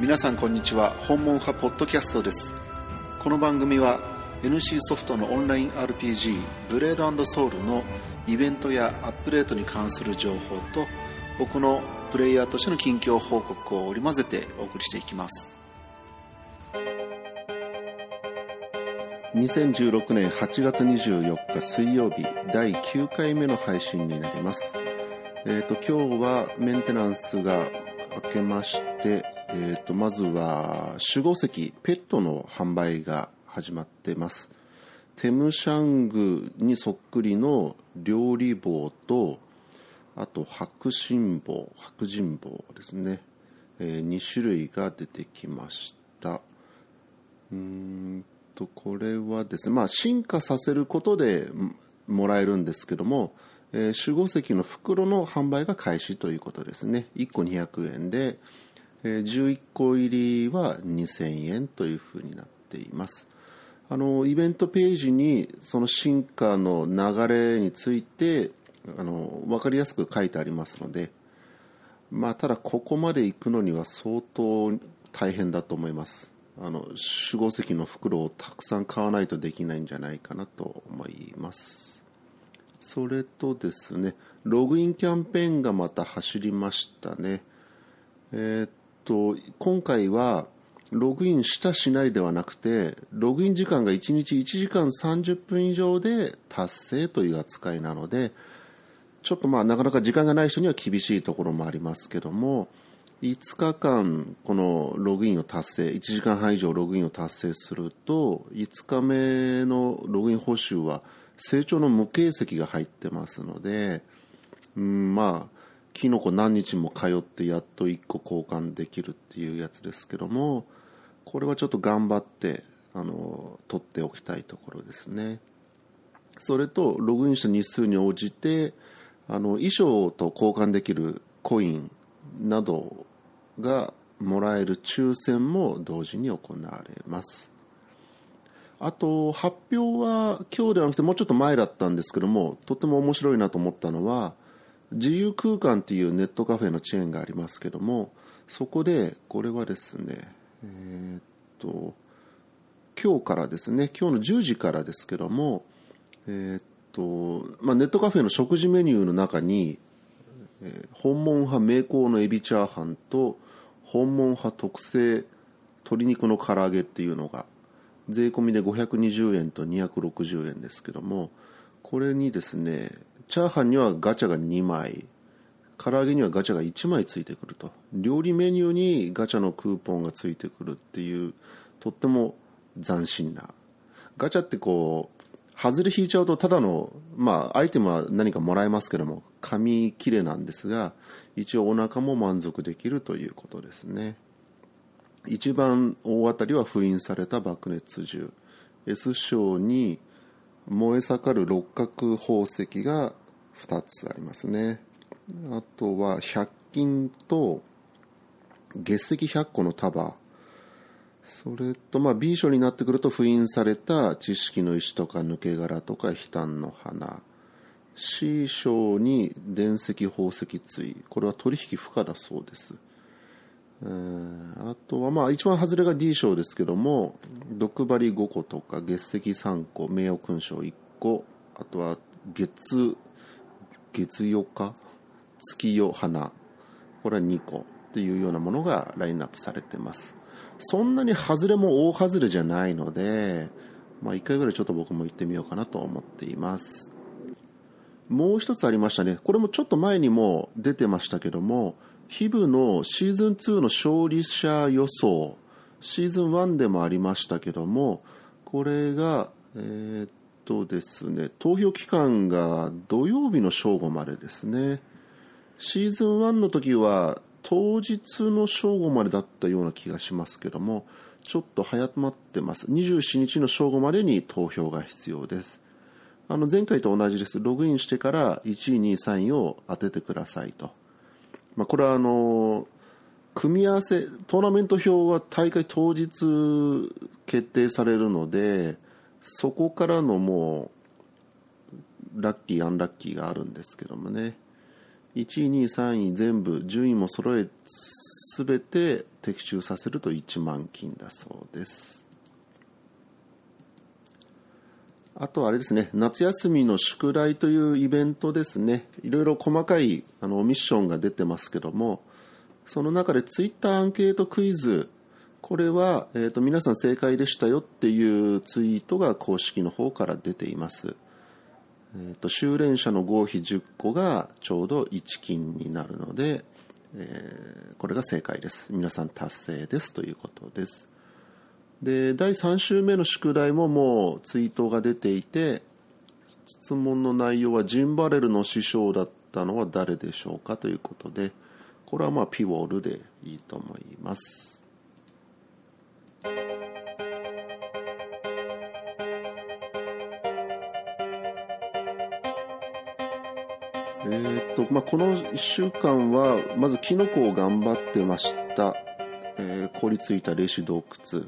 皆さんこんにちは。訪問派ポッドキャストです。この番組は NC ソフトのオンライン RPG ブレードソウルのイベントやアップデートに関する情報と僕のプレイヤーとしての近況報告を織り交ぜてお送りしていきます。2016年8月24日水曜日第9回目の配信になります。えーと、今日はメンテナンスが明けまして、えーと、まずは守護石ペットの販売が始まってます。テムシャングにそっくりの料理棒とあと白心棒白人棒ですね、えー、2種類が出てきました。うんとこれはですねまあ進化させることでもらえるんですけどもえー、守護石の袋の販売が開始ということですね。1個200円で、えー、11個入りは2000円というふうになっています。あのイベントページにその進化の流れについてあの分かりやすく書いてありますのでまあただここまで行くのには相当大変だと思います。あの守護石の袋をたくさん買わないとできないんじゃないかなと思います。それとですね、ログインキャンペーンがまた走りましたね。えー、っと、今回は、ログインしたしないではなくて、ログイン時間が1日1時間30分以上で達成という扱いなので、ちょっとまあなかなか時間がない人には厳しいところもありますけども、5日間このログインを達成、1時間半以上ログインを達成すると、5日目のログイン報酬は成長の無形石が入ってますので、うん、まあキノコ何日も通ってやっと1個交換できるっていうやつですけどもこれはちょっと頑張ってあの取っておきたいところですね。それとログインした日数に応じてあの衣装と交換できるコインなどがもらえる抽選も同時に行われます。あと、発表は今日ではなくてもうちょっと前だったんですけども、とても面白いなと思ったのは、自由空間っていうネットカフェのチェーンがありますけども、そこで、これはですね、えー、っと、今日からですね、今日の10時からですけども、えー、っと、まあ、ネットカフェの食事メニューの中に、えー、本門派名工のエビチャーハンと、本門派特製鶏肉の唐揚げっていうのが税込みで520円と260円ですけどもこれにですねチャーハンにはガチャが2枚。唐揚げにはガチャが1枚ついてくると。料理メニューにガチャのクーポンがついてくるっていうとっても斬新な。ガチャってこう外れ引いちゃうとただのまあアイテムは何かもらえますけども紙切れなんですが一応お腹も満足できるということですね。一番大当たりは封印された爆熱銃 S 章に燃え盛る六角宝石が2つありますね。あとは100均と月石100個の束。それとまあ B 章になってくると封印された知識の石とか抜け殻とか悲嘆の花。C 章に電石宝石対これは取引不可だそうです。あとはまあ一番外れが D 賞ですけども毒針5個とか月石3個名誉勲章1個。あとは月月夜か月夜花これは2個っていうようなものがラインナップされてます。そんなに外れも大外れじゃないので、まあ、1回ぐらいちょっと僕も行ってみようかなと思っています。もう一つありましたね。これもちょっと前にも出てましたけどもヒブのシーズン2の勝利者予想シーズン1でもありましたけどもこれがえー、っとですね。投票期間が土曜日の正午までですね。シーズン1の時は当日の正午までだったような気がしますけどもちょっと早まってます。27日の正午までに投票が必要です。あの前回と同じです。ログインしてから1位2位3位を当ててくださいと。まあ、これはあの組み合わせトーナメント表は大会当日決定されるのでそこからのもうラッキーアンラッキーがあるんですけどもね。1位2位3位全部順位も揃え全て的中させると1万金だそうです。あとあれですね、夏休みの宿題というイベントですね、いろいろ細かいあのミッションが出てますけども、その中でツイッターアンケートクイズ、これは、えーと、皆さん正解でしたよっていうツイートが公式の方から出ています。えーと、修練者の合否10個がちょうど1金になるので、えー、これが正解です。皆さん達成ですということです。で第3週目の宿題ももうツイートが出ていて質問の内容はジンバレルの師匠だったのは誰でしょうかということでこれはまあピウォールでいいと思いますとまあ、この1週間はまずキノコを頑張ってました、えー、凍りついた霊視洞窟。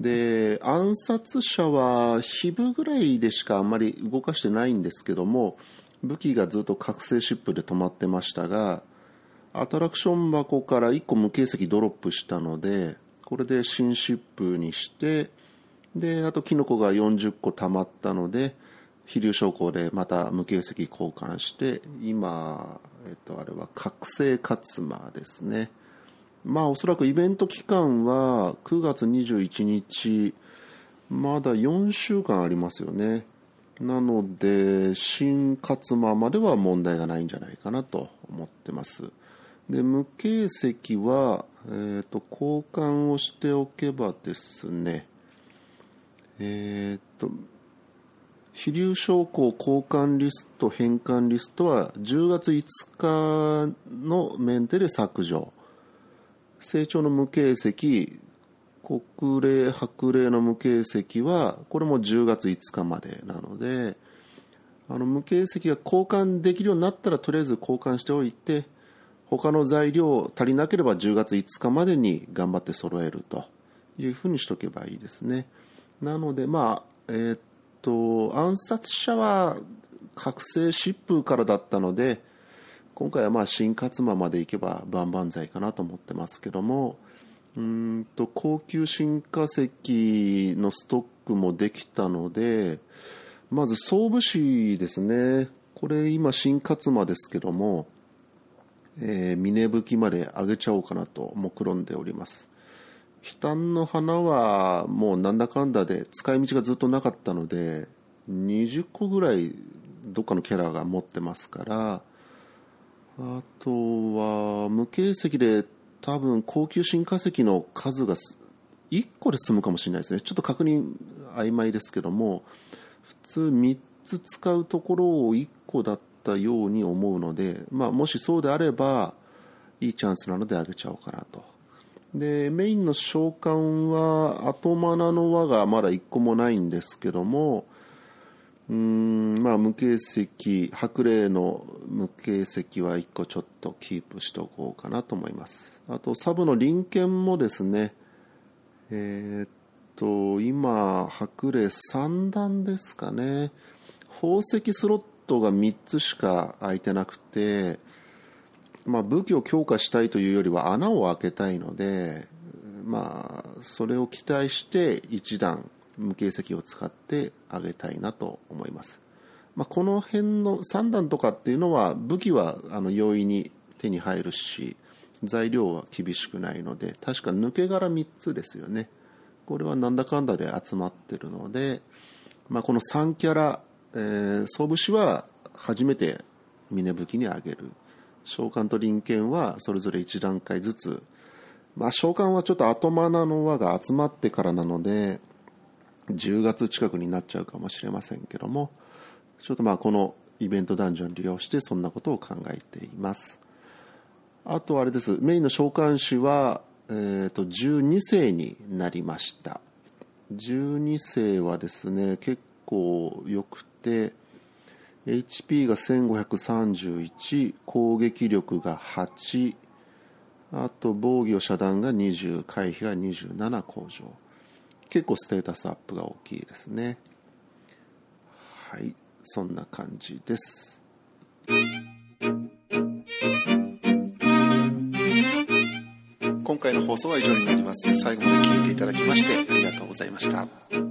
で暗殺者はヒブぐらいでしかあんまり動かしてないんですけども武器がずっと覚醒シップで止まってましたがアトラクション箱から1個無形石ドロップしたのでこれで新シップにしてであとキノコが40個溜まったので飛竜昇降でまた無形石交換して今、えっと、あれは覚醒勝間ですね。まあおそらくイベント期間は9月21日まだ4週間ありますよね。なので新勝間までは問題がないんじゃないかなと思ってます。で無形石は、えーと、交換をしておけばですねえっ、と飛竜将校交換リスト返還リストは10月5日のメンテで削除。成長の無形石国霊白霊の無形石はこれも10月5日までなのであの無形石が交換できるようになったらとりあえず交換しておいて他の材料足りなければ10月5日までに頑張って揃えるというふうにしとけばいいですね。なのでまあえー、と暗殺者は覚醒疾風からだったので今回はまあ新勝間まで行けば万々歳かなと思ってますけどもうんと高級新化石のストックもできたのでまず総武士ですね。これ今新勝間ですけども、えー、峰吹きまで上げちゃおうかなと目論んでおります。悲嘆の花はもうなんだかんだで使い道がずっとなかったので20個ぐらいどっかのキャラが持ってますからあとは無形石で多分高級新化石の数が1個で済むかもしれないですね。ちょっと確認曖昧ですけども普通3つ使うところを1個だったように思うので、まあ、もしそうであればいいチャンスなのであげちゃおうかなと。でメインの召喚は後マナの輪がまだ1個もないんですけどもうんまあ無形石白霊の無形石は1個ちょっとキープしておこうかなと思います。あとサブの臨検もですねえー、っと今白霊3段ですかね。宝石スロットが3つしか空いてなくてまあ武器を強化したいというよりは穴を開けたいのでまあそれを期待して1段無形石を使ってあげたいなと思います、まあ、この辺の3段とかっていうのは武器はあの容易に手に入るし材料は厳しくないので確か抜け殻3つですよね。これはなんだかんだで集まってるので、まあ、この3キャラ、えー、総武士は初めて峰武器にあげる。召喚と臨検はそれぞれ1段階ずつ。まあ召喚はちょっと後マナの輪が集まってからなので10月近くになっちゃうかもしれませんけどもちょっとまあこのイベントダンジョン利用してそんなことを考えています。あとあれです。メインの召喚師は、えー、と12世になりました。12世はですね結構良くて HP が1531攻撃力が8あと防御遮断が20回避が27向上。結構ステータスアップが大きいですね。はいそんな感じです。今回の放送は以上になります。最後まで聞いていただきましてありがとうございました。